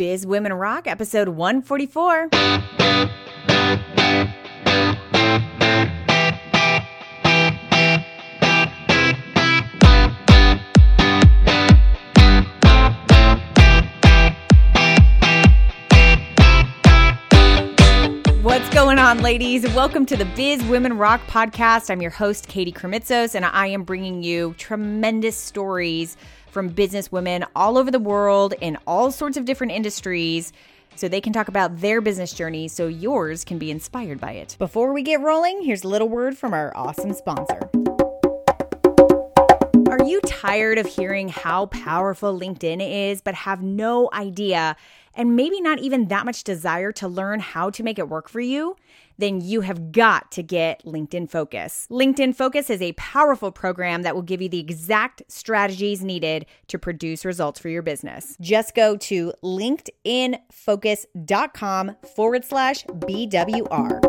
Biz Women Rock, episode 144. On, ladies? Welcome to the Biz Women Rock podcast. I'm your host, Katie Krimitsos, and I am bringing you tremendous stories from business women all over the world in all sorts of different industries so they can talk about their business journey so yours can be inspired by it. Before we get rolling, here's a little word from our awesome sponsor. Are you tired of hearing how powerful LinkedIn is, but have no idea and maybe not even that much desire to learn how to make it work for you? Then you have got to get LinkedIn Focus. LinkedIn Focus is a powerful program that will give you the exact strategies needed to produce results for your business. Just go to linkedinfocus.com forward slash BWR.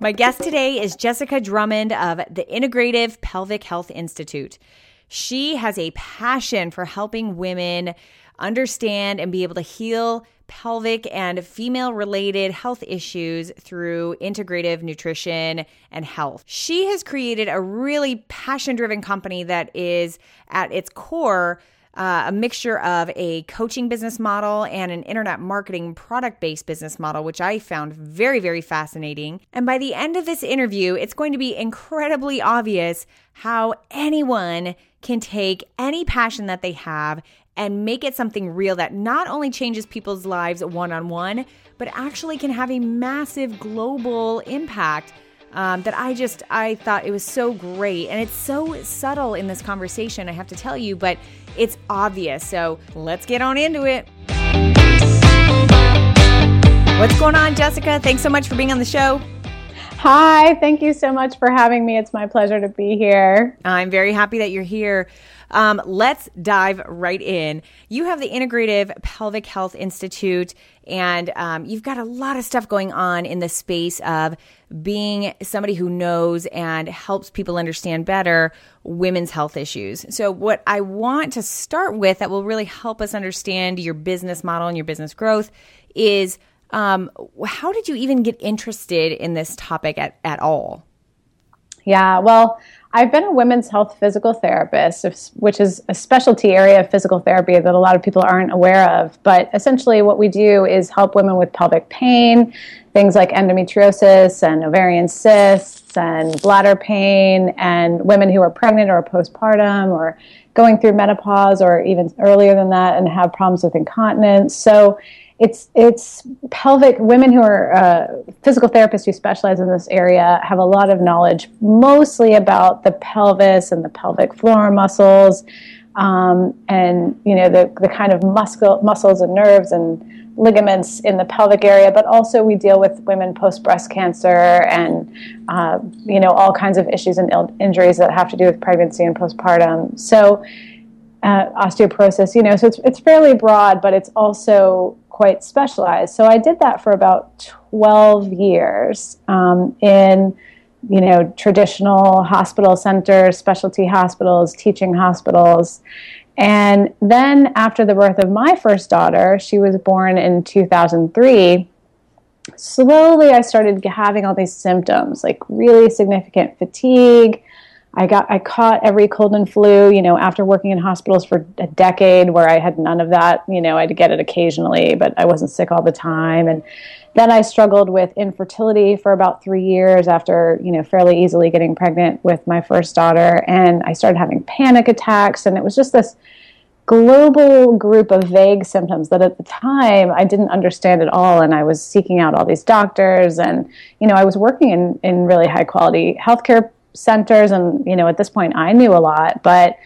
My guest today is Jessica Drummond of the Integrative Pelvic Health Institute. She has a passion for helping women understand and be able to heal pelvic and female related health issues through integrative nutrition and health. She has created a really passion driven company that is at its core uh, a mixture of a coaching business model and an internet marketing product based business model, which I found very, very fascinating. And by the end of this interview, it's going to be incredibly obvious how anyone can take any passion that they have and make it something real that not only changes people's lives one on one, but actually can have a massive global impact. Um, that I just I thought it was so great. And it's so subtle in this conversation I have to tell you but it's obvious. So let's get on into it. What's going on Jessica? Thanks so much for being on the show. Hi thank you so much for having me. It's my pleasure to be here. I'm very happy that you're here um, let's dive right in. You have the Integrative Pelvic Health Institute, and um, you've got a lot of stuff going on in the space of being somebody who knows and helps people understand better women's health issues. So, what I want to start with that will really help us understand your business model and your business growth is um, how did you even get interested in this topic at, at all? Yeah, well, I've been a women's health physical therapist, which is a specialty area of physical therapy that a lot of people aren't aware of. But essentially, what we do is help women with pelvic pain, things like endometriosis and ovarian cysts and bladder pain, and women who are pregnant or postpartum or going through menopause or even earlier than that and have problems with incontinence. So it's it's pelvic women who are uh, physical therapists who specialize in this area have a lot of knowledge mostly about the pelvis and the pelvic floor muscles um, and you know the, the kind of muscle, muscles and nerves and ligaments in the pelvic area but also we deal with women post breast cancer and uh, you know all kinds of issues and Ill- injuries that have to do with pregnancy and postpartum. So uh, osteoporosis you know so it's, it's fairly broad but it's also quite specialized. So I did that for about 12 years um, in, you know, traditional hospital centers, specialty hospitals, teaching hospitals. And then after the birth of my first daughter, she was born in 2003 slowly I started having all these symptoms, like really significant fatigue, I got I caught every cold and flu, you know, after working in hospitals for a decade where I had none of that, you know, I'd get it occasionally, but I wasn't sick all the time and then I struggled with infertility for about 3 years after, you know, fairly easily getting pregnant with my first daughter and I started having panic attacks and it was just this global group of vague symptoms that at the time I didn't understand at all. And I was seeking out all these doctors. And, you know, I was working in, in really high quality healthcare centers and you know at this point i knew a lot but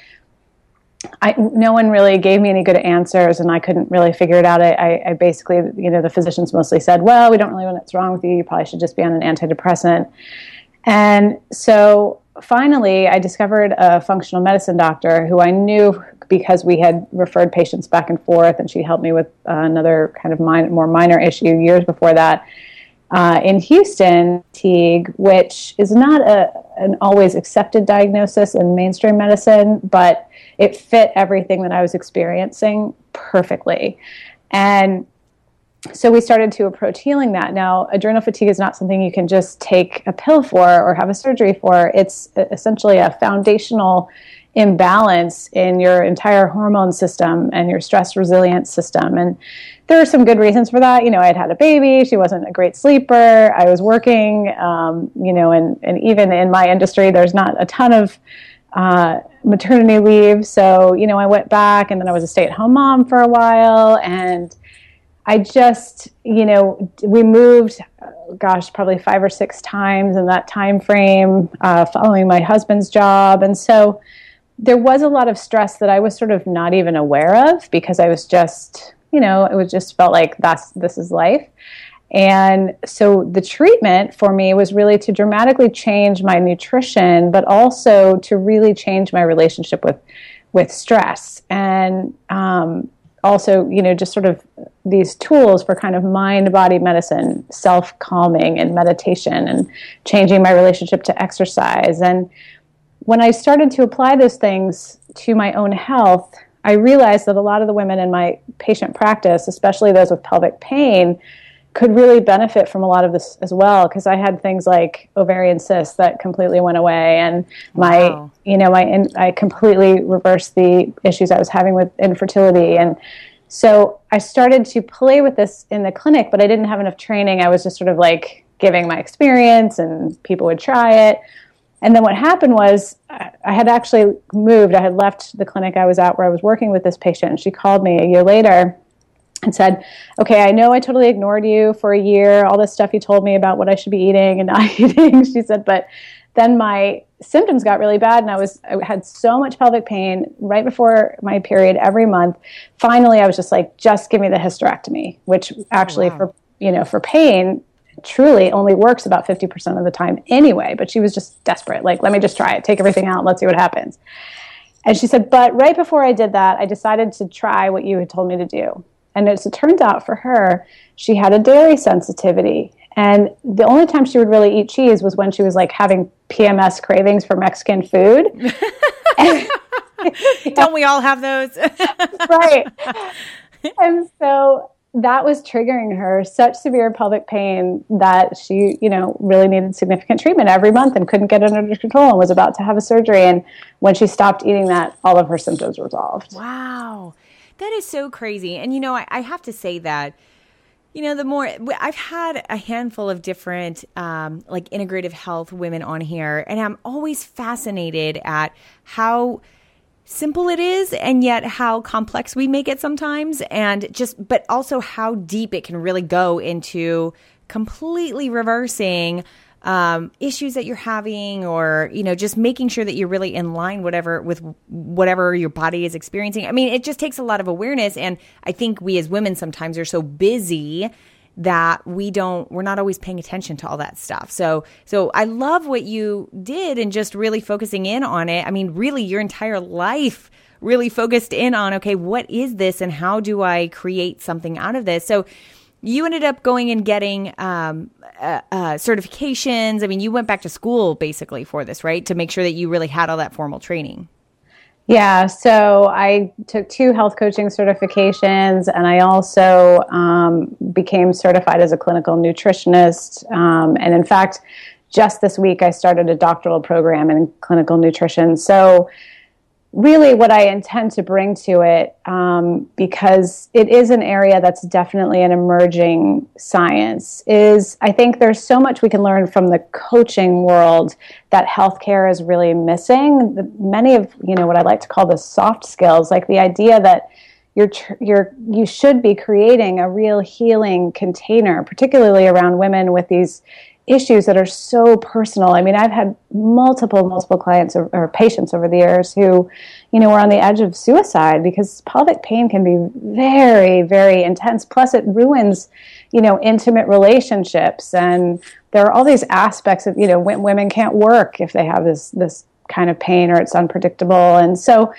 I, no one really gave me any good answers and I couldn't really figure it out. I, I, basically, you know, the physicians mostly said, well, we don't really know what's wrong with you. You probably should just be on an antidepressant. And so finally, I discovered a functional medicine doctor who I knew because we had referred patients back and forth and she helped me with uh, another kind of more minor issue years before that uh, in Houston, Teague, which is not a, an always accepted diagnosis in mainstream medicine, but it fit everything that I was experiencing perfectly. And so we started to approach healing that. Now, adrenal fatigue is not something you can just take a pill for or have a surgery for. It's essentially a foundational imbalance in your entire hormone system and your stress resilience system. And there are some good reasons for that. You know, I had had a baby, she wasn't a great sleeper, I was working, um, you know, and, and even in my industry, there's not a ton of uh, maternity leave. So, you know, I went back and then I was a stay at home mom for a while. And I just, you know, we moved, gosh, probably five or six times in that time frame uh, following my husband's job. And so there was a lot of stress that I was sort of not even aware of because I was just, you know, it was just felt like that's this is life. And so the treatment for me was really to dramatically change my nutrition, but also to really change my relationship with with stress and um, also, you know, just sort of these tools for kind of mind body medicine, self calming, and meditation, and changing my relationship to exercise. And when I started to apply those things to my own health, I realized that a lot of the women in my patient practice, especially those with pelvic pain, could really benefit from a lot of this as well because I had things like ovarian cysts that completely went away and my wow. you know my in, I completely reversed the issues I was having with infertility. And so I started to play with this in the clinic but I didn't have enough training. I was just sort of like giving my experience and people would try it and then what happened was I had actually moved I had left the clinic I was at where I was working with this patient and she called me a year later and said, Okay, I know I totally ignored you for a year, all this stuff you told me about what I should be eating and not eating. She said, But then my symptoms got really bad and I was I had so much pelvic pain right before my period every month. Finally I was just like, just give me the hysterectomy, which actually oh, wow. for you know, for pain truly only works about 50% of the time anyway, but she was just desperate. Like, let me just try it, take everything out, let's see what happens. And she said, but right before I did that, I decided to try what you had told me to do. And as it turns out for her, she had a dairy sensitivity. And the only time she would really eat cheese was when she was like having PMS cravings for Mexican food. Don't we all have those? right. And so that was triggering her such severe pelvic pain that she, you know, really needed significant treatment every month and couldn't get it under control and was about to have a surgery. And when she stopped eating that, all of her symptoms resolved. Wow. That is so crazy. And, you know, I, I have to say that, you know, the more I've had a handful of different, um, like integrative health women on here, and I'm always fascinated at how simple it is and yet how complex we make it sometimes and just but also how deep it can really go into completely reversing um, issues that you're having or you know just making sure that you're really in line whatever with whatever your body is experiencing. I mean it just takes a lot of awareness and i think we as women sometimes are so busy that we don't we're not always paying attention to all that stuff so so i love what you did and just really focusing in on it i mean really your entire life really focused in on okay what is this and how do i create something out of this so you ended up going and getting um, uh, uh, certifications. I mean, you went back to school basically for this, right? To make sure that you really had all that formal training. Yeah, so I took two health coaching certifications, and I also um, became certified as a clinical nutritionist. Um, and in fact, just this week, I started a doctoral program in clinical nutrition. So really what I intend to bring to it, um, because it is an area that's definitely an emerging science, is I think there's so much we can learn from the coaching world that healthcare is really missing. The, many of you know what I like to call the soft skills, like the idea that you're you're you should be creating a real healing container, particularly around women with these issues that are so personal. I mean, I've had multiple, multiple clients or, or, patients over the years who, you know, were on the edge of suicide because pelvic pain can be very, very intense. Plus, it ruins, you know, intimate relationships. And there are all these aspects of, you know, women can't work if they have this this kind of pain or it's unpredictable. And so,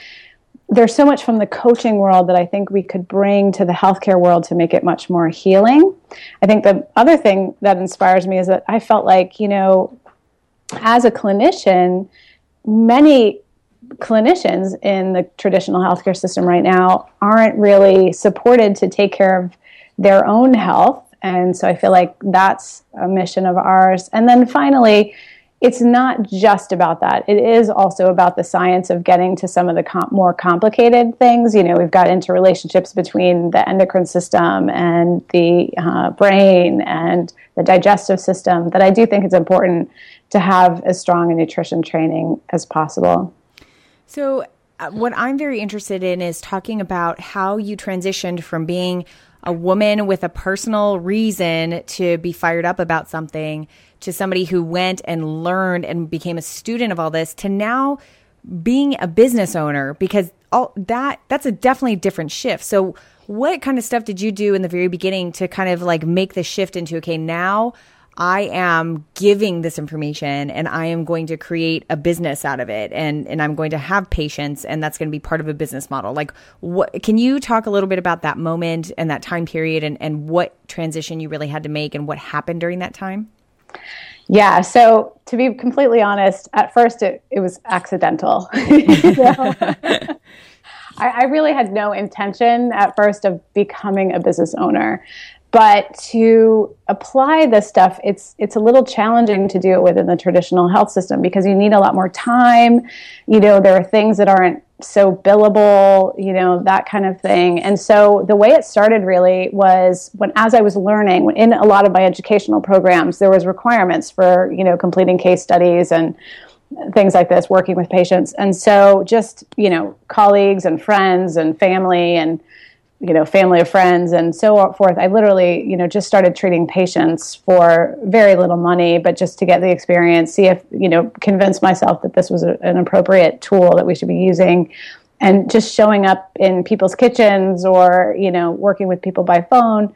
there's so much from the coaching world that I think we could bring to the healthcare world to make it much more healing. I think the other thing that inspires me is that I felt like, you know, as a clinician, many clinicians in the traditional healthcare system right now aren't really supported to take care of their own health. And so I feel like that's a mission of ours. And then finally, it's not just about that. It is also about the science of getting to some of the com- more complicated things. You know, we've got interrelationships between the endocrine system and the uh, brain and the digestive system that I do think it's important to have as strong a nutrition training as possible. So, uh, what I'm very interested in is talking about how you transitioned from being a woman with a personal reason to be fired up about something to somebody who went and learned and became a student of all this to now being a business owner because all that that's a definitely different shift. So what kind of stuff did you do in the very beginning to kind of like make the shift into okay, now I am giving this information and I am going to create a business out of it and and I'm going to have patience and that's going to be part of a business model. Like what can you talk a little bit about that moment and that time period and and what transition you really had to make and what happened during that time? Yeah, so to be completely honest, at first it, it was accidental. I, I, really had no intention at first of becoming a business owner but to apply this stuff it's it's a little challenging to do it within the traditional health system because you need a lot more time you know there are things that aren't so billable you know that kind of thing. And so the way it started really was when as i was learning in a lot of my educational programs there was requirements for you know completing case studies and things like this working with patients. And so just you know colleagues and friends and family and you know, family of friends and so forth. I literally, you know, just started treating patients for very little money, but just to get the experience, see if, you know, convince myself that this was a, an appropriate tool that we should be using. And just showing up in people's kitchens or, you know, working with people by phone.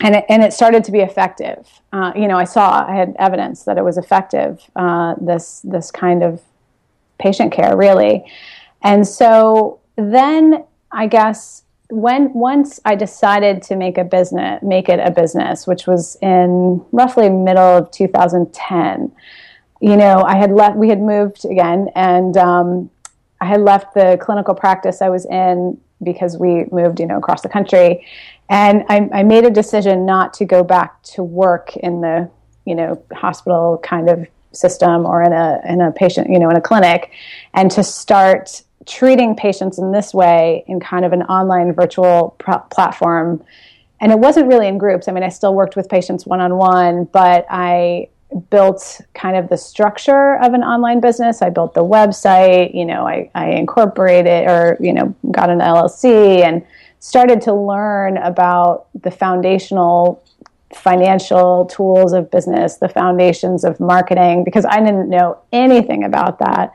And it, and it started to be effective. Uh, you know, I saw, I had evidence that it was effective, uh, this, this kind of patient care, really. And so then I guess when once I decided to make a business, make it a business, which was in roughly middle of 2010, you know, I had left. We had moved again, and um, I had left the clinical practice I was in because we moved, you know, across the country, and I, I made a decision not to go back to work in the, you know, hospital kind of system or in a in a patient, you know, in a clinic, and to start treating patients in this way in kind of an online virtual platform. And it wasn't really in groups. I mean, I still worked with patients one on one, but I built kind of the structure of an online business. I built the website, you know, I, I incorporated or, you know, got an LLC and started to learn about the foundational financial tools of business, the foundations of marketing, because I didn't know anything about that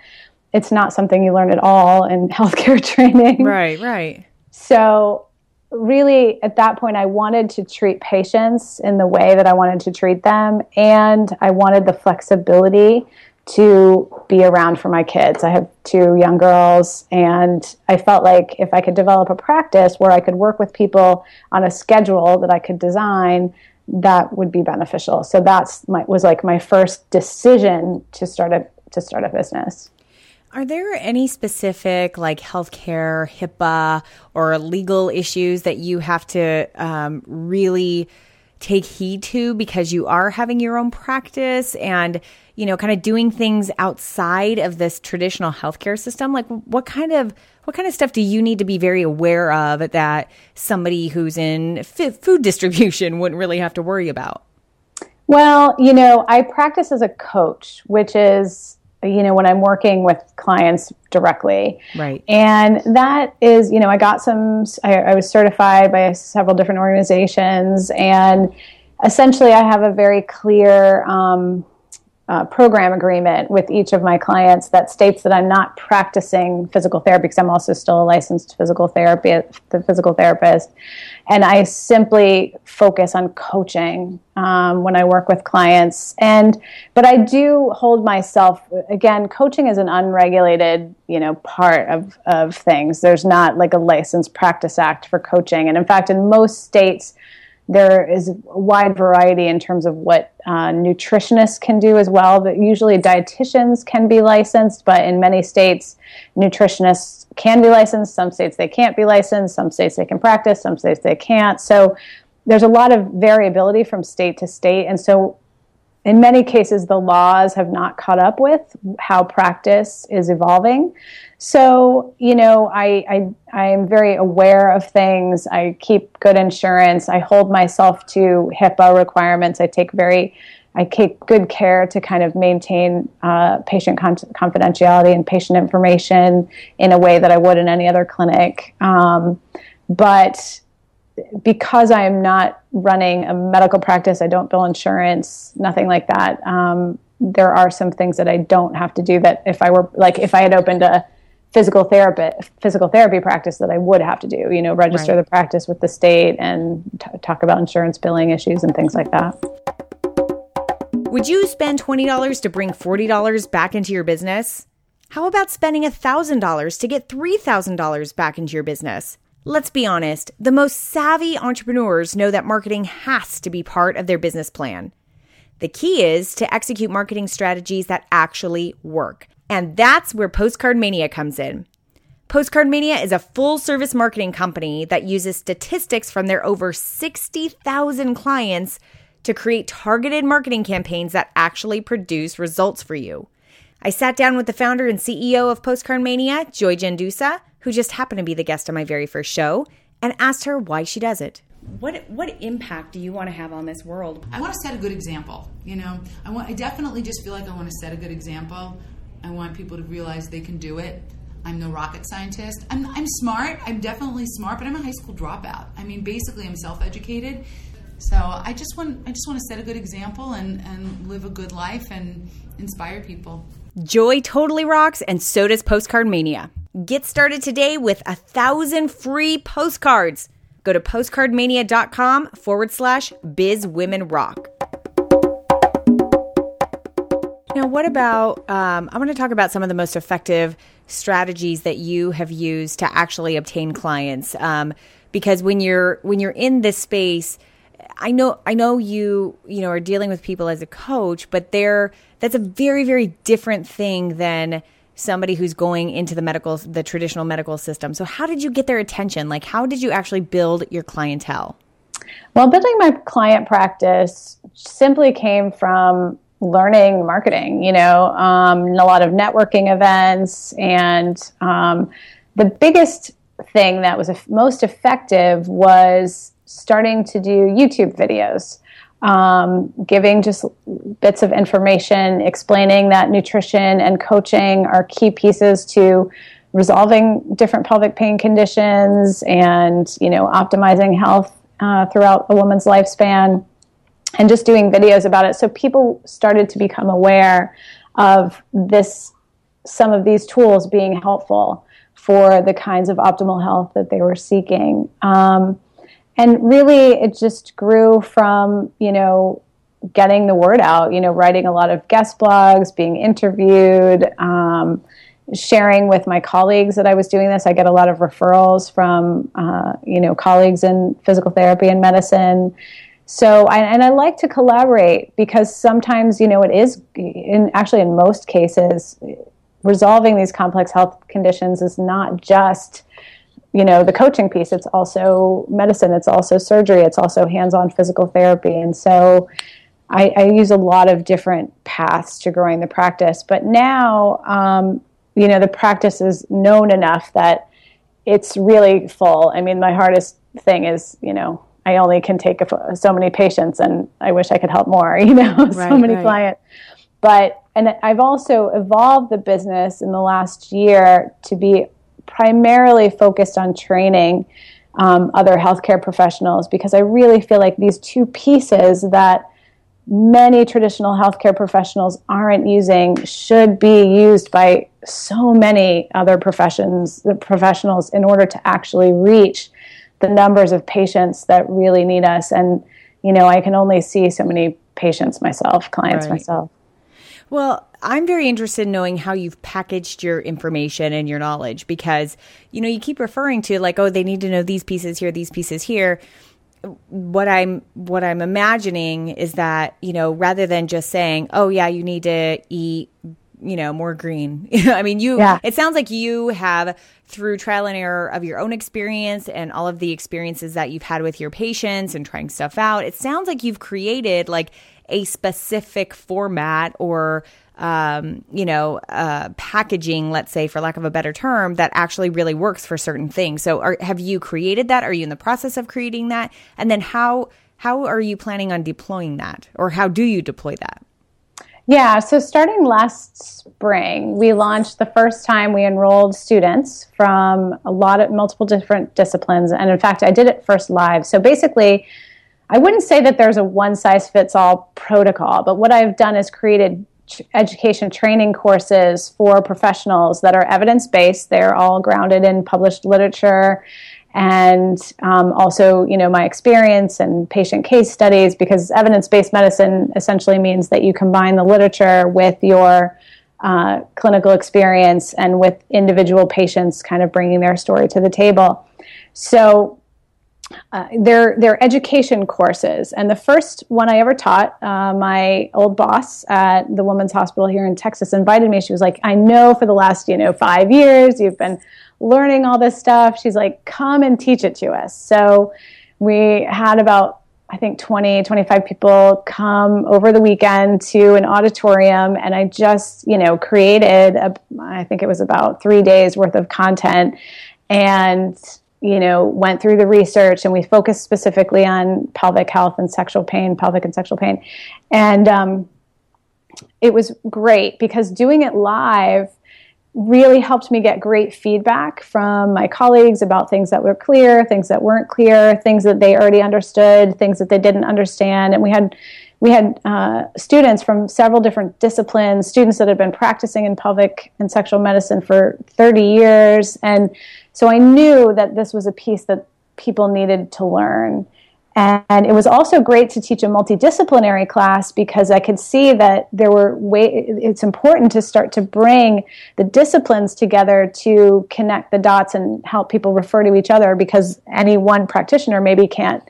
it's not something you learn at all in healthcare training. Right, right. So, really, at that point, I wanted to treat patients in the way that I wanted to treat them, and I wanted the flexibility to be around for my kids. I have two young girls, and I felt like if I could develop a practice where I could work with people on a schedule that I could design, that would be beneficial. So that's my was like my first decision to start a to start a business. Are there any specific like healthcare, HIPAA, or legal issues that you have to um, really take heed to because you are having your own practice and you know kind of doing things outside of this traditional healthcare system? Like what kind of what kind of stuff do you need to be very aware of that somebody who's in f- food distribution wouldn't really have to worry about? Well you know i practice as a coach which is you know, when I'm working with clients directly. Right. And that is, you know, I got some, I, I was certified by several different organizations, and essentially I have a very clear, um, uh, program agreement with each of my clients that states that I'm not practicing physical therapy because I'm also still a licensed physical therapy, the physical therapist, and I simply focus on coaching um, when I work with clients. And but I do hold myself again. Coaching is an unregulated, you know, part of of things. There's not like a licensed practice act for coaching, and in fact, in most states there is a wide variety in terms of what uh, nutritionists can do as well. But usually, dietitians can be licensed, but in many states, nutritionists can be licensed. Some states they can't be licensed. Some states they can practice. Some states they can't. So there's a lot of variability from state to state, and so in many cases, the laws have not caught up with how practice is evolving. So, you know, I, I, I am very aware of things. I keep good insurance. I hold myself to HIPAA requirements. I take very, I take good care to kind of maintain uh, patient con- confidentiality and patient information in a way that I would in any other clinic. Um, but because I am not running a medical practice, I don't bill insurance, nothing like that. Um, there are some things that I don't have to do that if I were like if I had opened a physical therapy physical therapy practice that I would have to do. You know, register right. the practice with the state and t- talk about insurance billing issues and things like that. Would you spend twenty dollars to bring forty dollars back into your business? How about spending thousand dollars to get three thousand dollars back into your business? Let's be honest, the most savvy entrepreneurs know that marketing has to be part of their business plan. The key is to execute marketing strategies that actually work. And that's where Postcard Mania comes in. Postcard Mania is a full service marketing company that uses statistics from their over 60,000 clients to create targeted marketing campaigns that actually produce results for you. I sat down with the founder and CEO of Postcard Mania, Joy Gendusa, who just happened to be the guest on my very first show, and asked her why she does it. What what impact do you want to have on this world? I want to set a good example. You know, I want. I definitely just feel like I want to set a good example. I want people to realize they can do it. I'm no rocket scientist. I'm, I'm smart. I'm definitely smart, but I'm a high school dropout. I mean, basically, I'm self-educated. So I just want I just want to set a good example and, and live a good life and inspire people. Joy totally rocks, and so does Postcard Mania. Get started today with a thousand free postcards. Go to postcardmania.com forward slash bizwomenrock. Now, what about? Um, I want to talk about some of the most effective strategies that you have used to actually obtain clients. Um, because when you're when you're in this space, I know I know you you know are dealing with people as a coach, but they're that's a very very different thing than somebody who's going into the medical the traditional medical system. So how did you get their attention? Like how did you actually build your clientele? Well, building my client practice simply came from learning marketing, you know, um, a lot of networking events. And um, the biggest thing that was most effective was starting to do YouTube videos um, giving just bits of information, explaining that nutrition and coaching are key pieces to resolving different pelvic pain conditions and you know optimizing health uh, throughout a woman's lifespan and just doing videos about it. So people started to become aware of this some of these tools being helpful for the kinds of optimal health that they were seeking. Um, and really it just grew from you know getting the word out you know writing a lot of guest blogs being interviewed um, sharing with my colleagues that i was doing this. I get a lot of referrals from uh, you know colleagues in physical therapy and medicine. So I, and i like to collaborate because sometimes you know it is in actually in most cases resolving these complex health conditions is not just you know the coaching piece. It's also medicine. It's also surgery. It's also hands-on physical therapy. And so I, I use a lot of different paths to growing the practice but now um, you know the practice is known enough that it's really full i mean my hardest thing is you know i only can take a, so many patients and i wish i could help more you know right, so many right. clients but and i've also evolved the business in the last year to be primarily focused on training um, other healthcare professionals because I really feel like these two pieces that many traditional healthcare professionals aren't using should be used by so many other professions professionals in order to actually reach the numbers of patients that really need us and you know I can only see so many patients myself clients right. myself well, I'm very interested in knowing how you've packaged your information and your knowledge because, you know, you keep referring to like, oh, they need to know these pieces here, these pieces here. What I'm what I'm imagining is that you know rather than just saying, "Oh yeah, you need to eat." You know, more green. I mean, you, Yeah. it sounds like you have, through trial and error of your own experience and all of the experiences that you've had with your patients and trying stuff out, it sounds like you've created like a specific format or um, you know, uh, packaging, let's say, for lack of a better term, that actually really works for certain things. So, are, have you created that? Are you in the process of creating that? And then how how are you planning on deploying that, or how do you deploy that? Yeah, so starting last spring, we launched the first time we enrolled students from a lot of multiple different disciplines. And in fact, I did it first live. So basically, I wouldn't say that there's a one size fits all protocol, but what I've done is created education training courses for professionals that are evidence based. They're all grounded in published literature and um, also you know my experience and patient case studies because evidence-based medicine essentially means that you combine the literature with your uh, clinical experience and with individual patients kind of bringing their story to the table so uh, they're, they're education courses. And the first one I ever taught, uh, my old boss at the Women's Hospital here in Texas invited me. She was like, I know for the last, you know, five years you've been learning all this stuff. She's like, come and teach it to us. So we had about, I think 20, 25 people come over the weekend to an auditorium and I just, you know, created, a, I think it was about three days worth of content and you know, went through the research and we focused specifically on pelvic health and sexual pain, pelvic and sexual pain. And um, it was great because doing it live really helped me get great feedback from my colleagues about things that were clear, things that weren't clear, things that they already understood, things that they didn't understand. And we had we had uh, students from several different disciplines, students that had been practicing in pelvic and sexual medicine for 30 years. And so I knew that this was a piece that people needed to learn. And it was also great to teach a multidisciplinary class because I could see that there were way, it's important to start to bring the disciplines together to connect the dots and help people refer to each other because any one practitioner maybe can't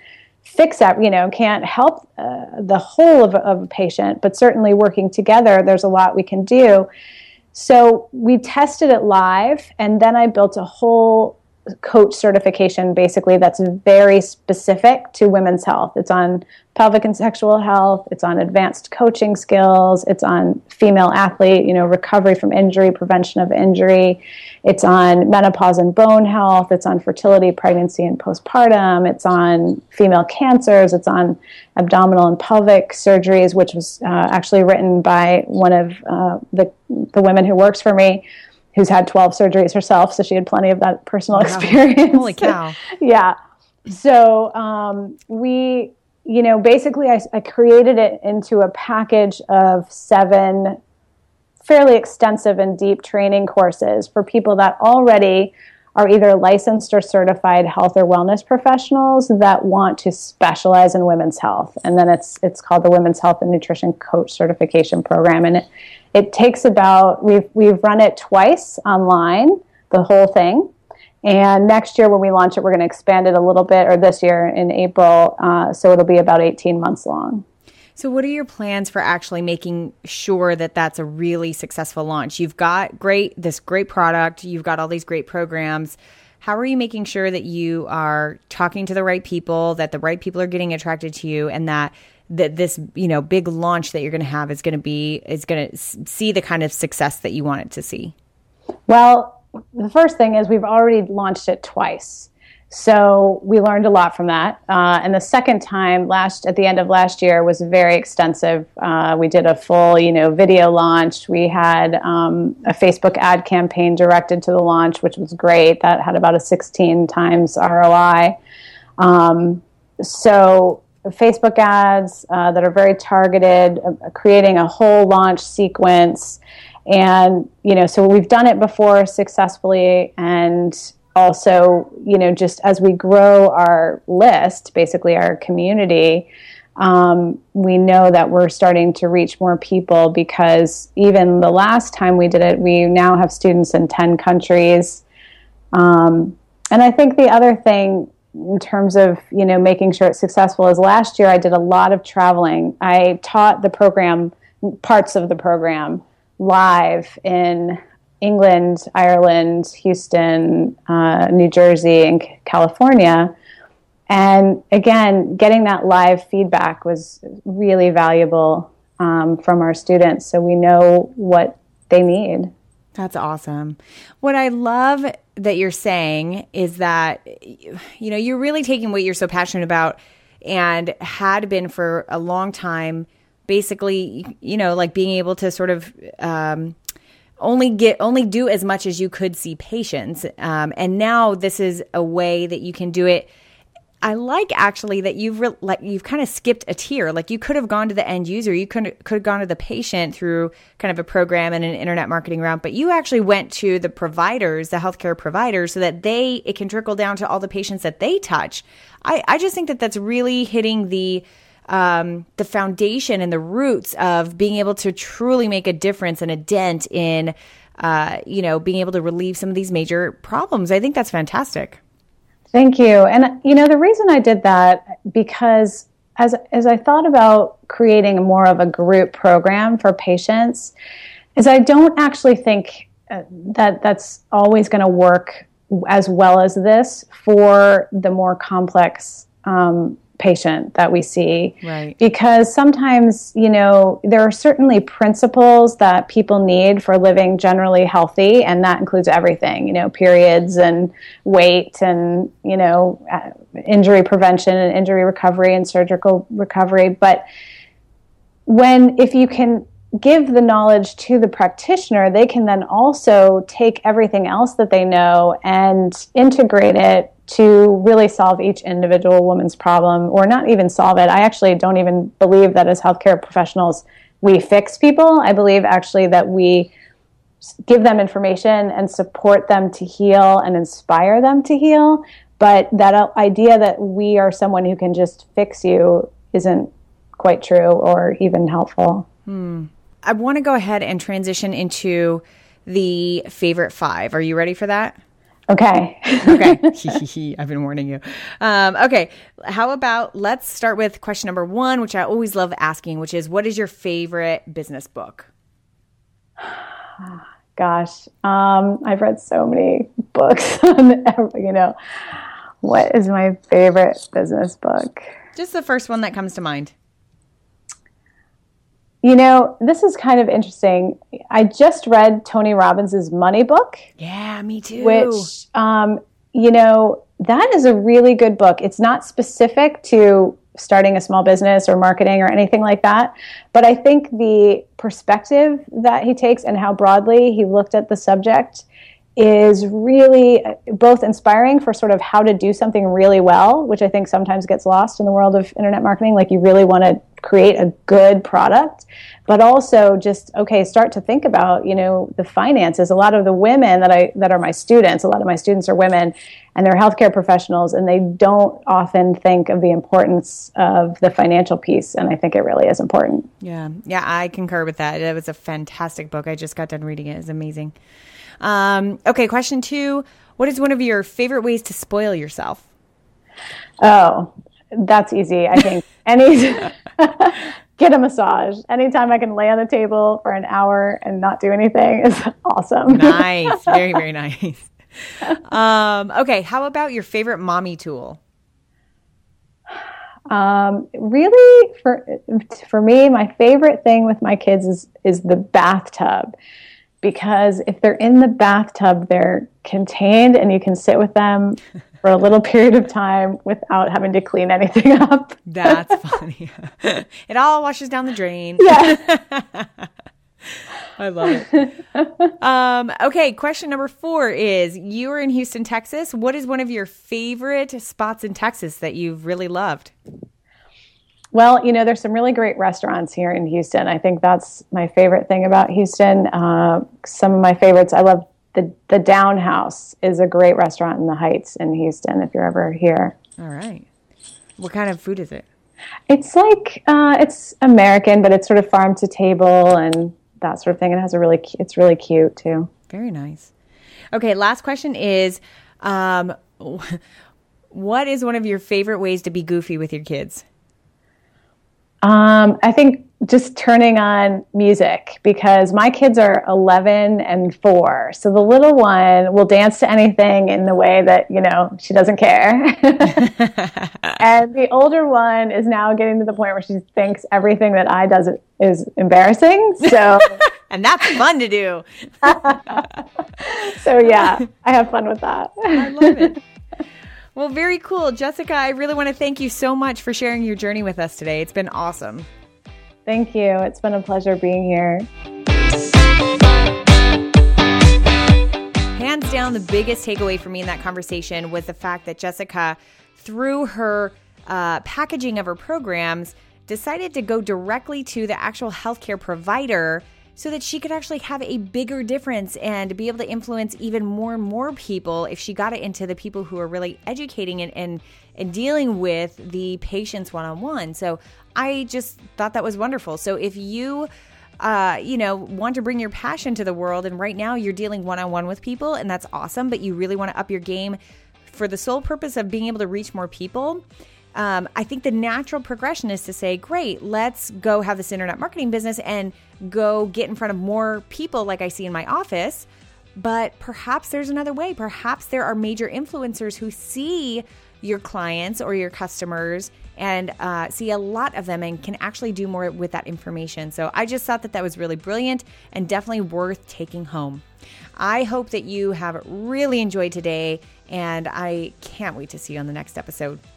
fix that, you know, can't help uh, the whole of, of a patient, but certainly working together, there's a lot we can do. So we tested it live, and then I built a whole coach certification basically that's very specific to women's health. It's on pelvic and sexual health, it's on advanced coaching skills, it's on female athlete, you know, recovery from injury, prevention of injury. It's on menopause and bone health, it's on fertility, pregnancy and postpartum, it's on female cancers, it's on abdominal and pelvic surgeries which was uh, actually written by one of uh, the the women who works for me who's had 12 surgeries herself, so she had plenty of that personal wow. experience. Holy cow. yeah. So um, we, you know, basically I, I created it into a package of seven fairly extensive and deep training courses for people that already are either licensed or certified health or wellness professionals that want to specialize in women's health. And then it's it's called the Women's Health and Nutrition Coach Certification Program. And it, it takes about we've we've run it twice online, the whole thing. And next year when we launch it, we're going to expand it a little bit, or this year in April, uh, so it'll be about 18 months long. So, what are your plans for actually making sure that that's a really successful launch? You've got great this great product, you've got all these great programs. How are you making sure that you are talking to the right people, that the right people are getting attracted to you, and that that this you know big launch that you're going to have is going to be is going to see the kind of success that you want it to see? Well, the first thing is we've already launched it twice. So we learned a lot from that. Uh, and the second time, last at the end of last year, was very extensive. Uh, we did a full, you know, video launch. We had um, a Facebook ad campaign directed to the launch, which was great. That had about a 16 times ROI. Um, so Facebook ads uh, that are very targeted, uh, creating a whole launch sequence. And, you know, so we've done it before successfully. And also, you know, just as we grow our list, basically our community, um, we know that we're starting to reach more people because even the last time we did it, we now have students in 10 countries. Um, and I think the other thing in terms of you know making sure it's successful is last year I did a lot of traveling. I taught the program parts of the program live in England, Ireland, Houston, uh, New Jersey, and California. And again, getting that live feedback was really valuable um, from our students so we know what they need. That's awesome. What I love that you're saying is that, you know, you're really taking what you're so passionate about and had been for a long time, basically, you know, like being able to sort of, um, only get only do as much as you could see patients. Um, and now this is a way that you can do it I like actually that you've re- like you've kind of skipped a tier. Like you could have gone to the end user, you could could have gone to the patient through kind of a program and an internet marketing route, but you actually went to the providers, the healthcare providers, so that they it can trickle down to all the patients that they touch. I I just think that that's really hitting the um, the foundation and the roots of being able to truly make a difference and a dent in, uh, you know, being able to relieve some of these major problems. I think that's fantastic. Thank you. And you know, the reason I did that because as as I thought about creating more of a group program for patients, is I don't actually think uh, that that's always going to work as well as this for the more complex um, patient that we see. Right. Because sometimes, you know, there are certainly principles that people need for living generally healthy, and that includes everything, you know, periods and weight and, you know, uh, injury prevention and injury recovery and surgical recovery. But when, if you can give the knowledge to the practitioner, they can then also take everything else that they know and integrate it to really solve each individual woman's problem or not even solve it. I actually don't even believe that as healthcare professionals we fix people. I believe actually that we give them information and support them to heal and inspire them to heal. But that idea that we are someone who can just fix you isn't quite true or even helpful. Hmm. I want to go ahead and transition into the favorite five. Are you ready for that? Okay. okay. I've been warning you. Um, okay. How about let's start with question number one, which I always love asking, which is what is your favorite business book? Gosh, um, I've read so many books on, you know, what is my favorite business book? Just the first one that comes to mind. You know, this is kind of interesting. I just read Tony Robbins's Money book. Yeah, me too. Which, um, you know, that is a really good book. It's not specific to starting a small business or marketing or anything like that, but I think the perspective that he takes and how broadly he looked at the subject is really uh, both inspiring for sort of how to do something really well, which I think sometimes gets lost in the world of internet marketing. Like you really want to create a good product, but also just okay, start to think about you know the finances. A lot of the women that I that are my students, a lot of my students are women, and they're healthcare professionals, and they don't often think of the importance of the financial piece, and I think it really is important. Yeah, yeah, I concur with that. It was a fantastic book. I just got done reading it. It's amazing. Um, okay, question two. What is one of your favorite ways to spoil yourself? Oh, that's easy. I think any get a massage. Anytime I can lay on the table for an hour and not do anything is awesome. nice. Very, very nice. Um, okay, how about your favorite mommy tool? Um, really, for for me, my favorite thing with my kids is is the bathtub because if they're in the bathtub, they're contained and you can sit with them for a little period of time without having to clean anything up. That's funny. it all washes down the drain. Yeah. I love it. Um, okay, question number four is You are in Houston, Texas. What is one of your favorite spots in Texas that you've really loved? Well, you know, there's some really great restaurants here in Houston. I think that's my favorite thing about Houston. Uh, some of my favorites, I love the the Down House is a great restaurant in the Heights in Houston. If you're ever here, all right. What kind of food is it? It's like uh, it's American, but it's sort of farm to table and that sort of thing. It has a really, it's really cute too. Very nice. Okay, last question is, um, what is one of your favorite ways to be goofy with your kids? Um, I think just turning on music because my kids are 11 and 4 so the little one will dance to anything in the way that you know she doesn't care. And the older one is now getting to the point where she thinks everything that i does is embarrassing. So and that's fun to do. So yeah i have fun with that. I love it well, very cool. Jessica, I really want to thank you so much for sharing your journey with us today. It's been awesome. Thank you. It's been a pleasure being here. Hands down, the biggest takeaway for me in that conversation was the fact that Jessica, through her uh, packaging of her programs, decided to go directly to the actual healthcare provider so that she could actually have a bigger difference and be able to influence even more and more people if she got it into the people who are really educating and, and, and dealing with the patients one on one. So I just thought that was wonderful. So if you uh, you know, want to bring your passion to the world, and right now you're dealing one on one with people, and that's awesome, but you really want to up your game for the sole purpose of being able to reach more people. Um, I think the natural progression is to say, great, let's go have this internet marketing business and go get in front of more people like I see in my office. But perhaps there's another way. Perhaps there are major influencers who see your clients or your customers and uh, see a lot of them and can actually do more with that information. So I just thought that that was really brilliant and definitely worth taking home. I hope that you have really enjoyed today, and I can't wait to see you on the next episode.